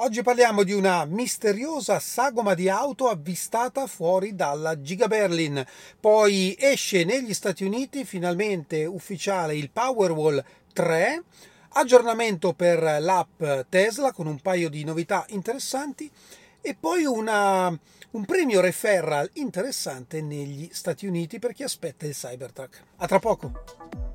Oggi parliamo di una misteriosa sagoma di auto avvistata fuori dalla Giga Berlin. Poi esce negli Stati Uniti finalmente ufficiale il Powerwall 3, aggiornamento per l'app Tesla con un paio di novità interessanti e poi una, un premio referral interessante negli Stati Uniti per chi aspetta il Cybertruck. A tra poco!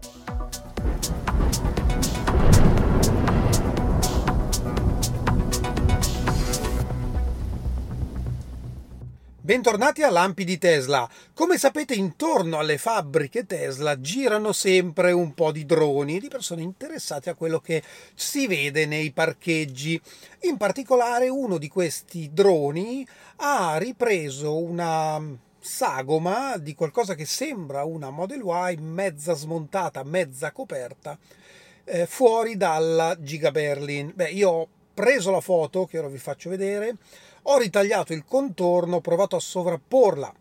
Bentornati a Lampi di Tesla. Come sapete, intorno alle fabbriche Tesla girano sempre un po' di droni, di persone interessate a quello che si vede nei parcheggi. In particolare, uno di questi droni ha ripreso una sagoma di qualcosa che sembra una Model Y mezza smontata, mezza coperta, eh, fuori dalla Giga Berlin. Beh, io preso la foto che ora vi faccio vedere ho ritagliato il contorno, ho provato a sovrapporla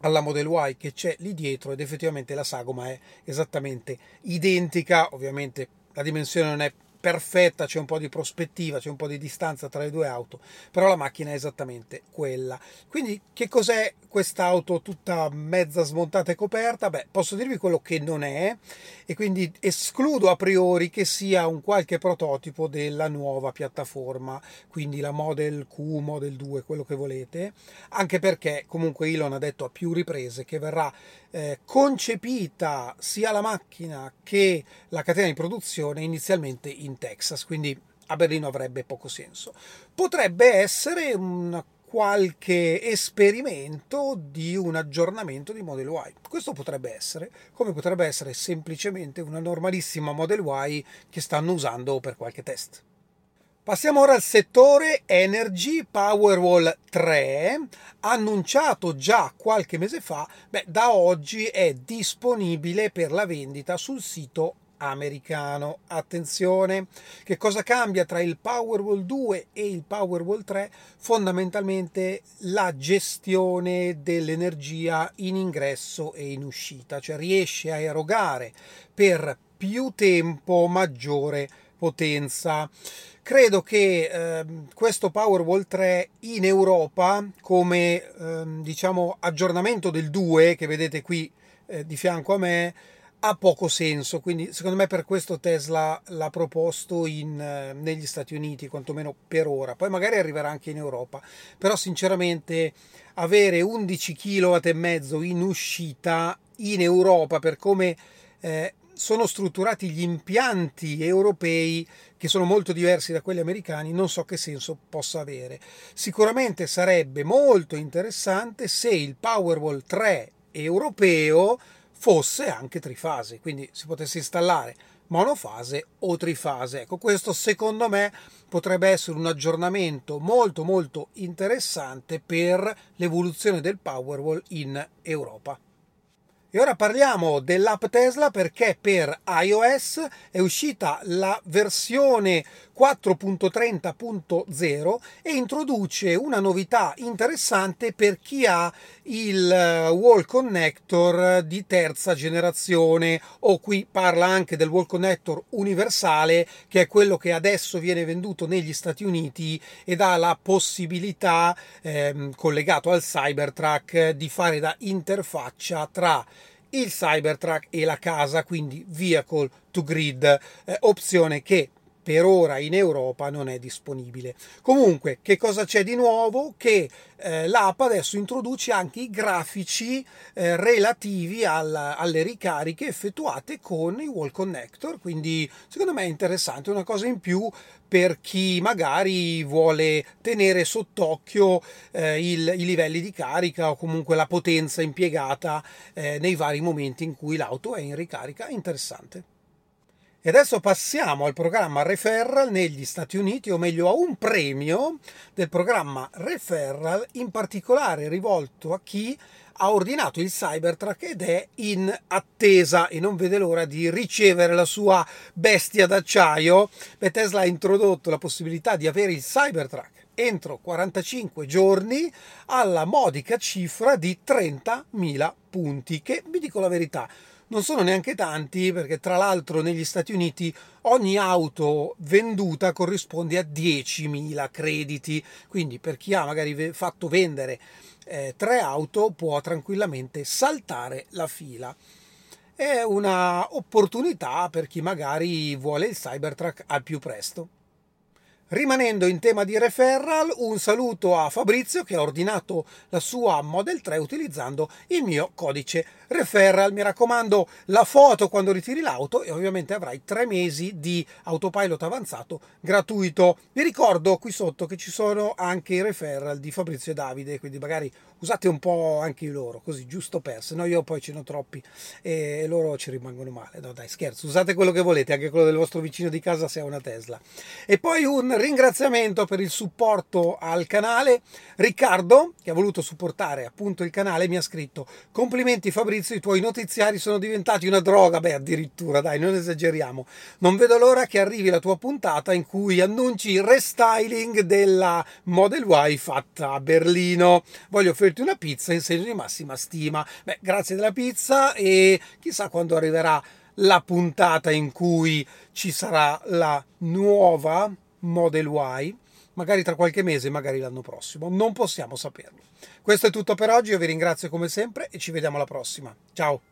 alla Model Y che c'è lì dietro ed effettivamente la sagoma è esattamente identica, ovviamente la dimensione non è perfetta, c'è un po' di prospettiva, c'è un po' di distanza tra le due auto, però la macchina è esattamente quella. Quindi che cos'è quest'auto tutta mezza smontata e coperta? Beh, posso dirvi quello che non è e quindi escludo a priori che sia un qualche prototipo della nuova piattaforma, quindi la Model Q, Model 2, quello che volete, anche perché comunque Elon ha detto a più riprese che verrà eh, concepita sia la macchina che la catena di produzione inizialmente in Texas, quindi a Berlino avrebbe poco senso. Potrebbe essere un qualche esperimento di un aggiornamento di Model Y. Questo potrebbe essere, come potrebbe essere semplicemente una normalissima Model Y che stanno usando per qualche test. Passiamo ora al settore Energy Powerwall 3, annunciato già qualche mese fa, beh, da oggi è disponibile per la vendita sul sito americano. Attenzione, che cosa cambia tra il Powerwall 2 e il Powerwall 3? Fondamentalmente la gestione dell'energia in ingresso e in uscita, cioè riesce a erogare per più tempo maggiore potenza. Credo che eh, questo Powerwall 3 in Europa, come eh, diciamo aggiornamento del 2 che vedete qui eh, di fianco a me, ha poco senso. Quindi, secondo me, per questo Tesla l'ha proposto in, eh, negli Stati Uniti, quantomeno per ora. Poi magari arriverà anche in Europa. Però, sinceramente, avere 11 kW e mezzo in uscita in Europa per come eh, sono strutturati gli impianti europei che sono molto diversi da quelli americani, non so che senso possa avere. Sicuramente sarebbe molto interessante se il Powerwall 3 europeo fosse anche trifase, quindi si potesse installare monofase o trifase. Ecco, questo secondo me potrebbe essere un aggiornamento molto molto interessante per l'evoluzione del Powerwall in Europa. E ora parliamo dell'app Tesla perché per iOS è uscita la versione 4.30.0 e introduce una novità interessante per chi ha il eh, Wall Connector di terza generazione. O qui parla anche del Wall Connector universale che è quello che adesso viene venduto negli Stati Uniti ed ha la possibilità ehm, collegato al Cybertruck di fare da interfaccia tra il Cybertruck e la casa, quindi vehicle to grid, eh, opzione che per ora in Europa non è disponibile. Comunque, che cosa c'è di nuovo? Che eh, l'app adesso introduce anche i grafici eh, relativi alla, alle ricariche effettuate con i wall connector, quindi secondo me è interessante, una cosa in più per chi magari vuole tenere sott'occhio eh, il, i livelli di carica o comunque la potenza impiegata eh, nei vari momenti in cui l'auto è in ricarica. Interessante. E adesso passiamo al programma Referral negli Stati Uniti, o meglio a un premio del programma Referral, in particolare rivolto a chi ha ordinato il Cybertruck ed è in attesa e non vede l'ora di ricevere la sua bestia d'acciaio. Beh, Tesla ha introdotto la possibilità di avere il Cybertruck entro 45 giorni alla modica cifra di 30.000 punti, che vi dico la verità non sono neanche tanti perché tra l'altro negli Stati Uniti ogni auto venduta corrisponde a 10.000 crediti, quindi per chi ha magari fatto vendere eh, tre auto può tranquillamente saltare la fila. È una opportunità per chi magari vuole il Cybertruck al più presto. Rimanendo in tema di referral, un saluto a Fabrizio che ha ordinato la sua Model 3 utilizzando il mio codice referral. Mi raccomando, la foto quando ritiri l'auto e ovviamente avrai tre mesi di autopilot avanzato gratuito. Vi ricordo qui sotto che ci sono anche i referral di Fabrizio e Davide, quindi magari usate un po' anche loro, così giusto per, se no io poi ce ne ho troppi e loro ci rimangono male. No dai, scherzo, usate quello che volete, anche quello del vostro vicino di casa se ha una Tesla. E poi un ringraziamento per il supporto al canale. Riccardo, che ha voluto supportare appunto il canale, mi ha scritto: Complimenti Fabrizio, i tuoi notiziari sono diventati una droga. Beh, addirittura, dai, non esageriamo. Non vedo l'ora che arrivi la tua puntata in cui annunci il restyling della Model Y fatta a Berlino. Voglio offrirti una pizza in segno di massima stima. Beh, grazie della pizza e chissà quando arriverà la puntata in cui ci sarà la nuova Model Y, magari tra qualche mese, magari l'anno prossimo, non possiamo saperlo. Questo è tutto per oggi, io vi ringrazio come sempre e ci vediamo alla prossima. Ciao!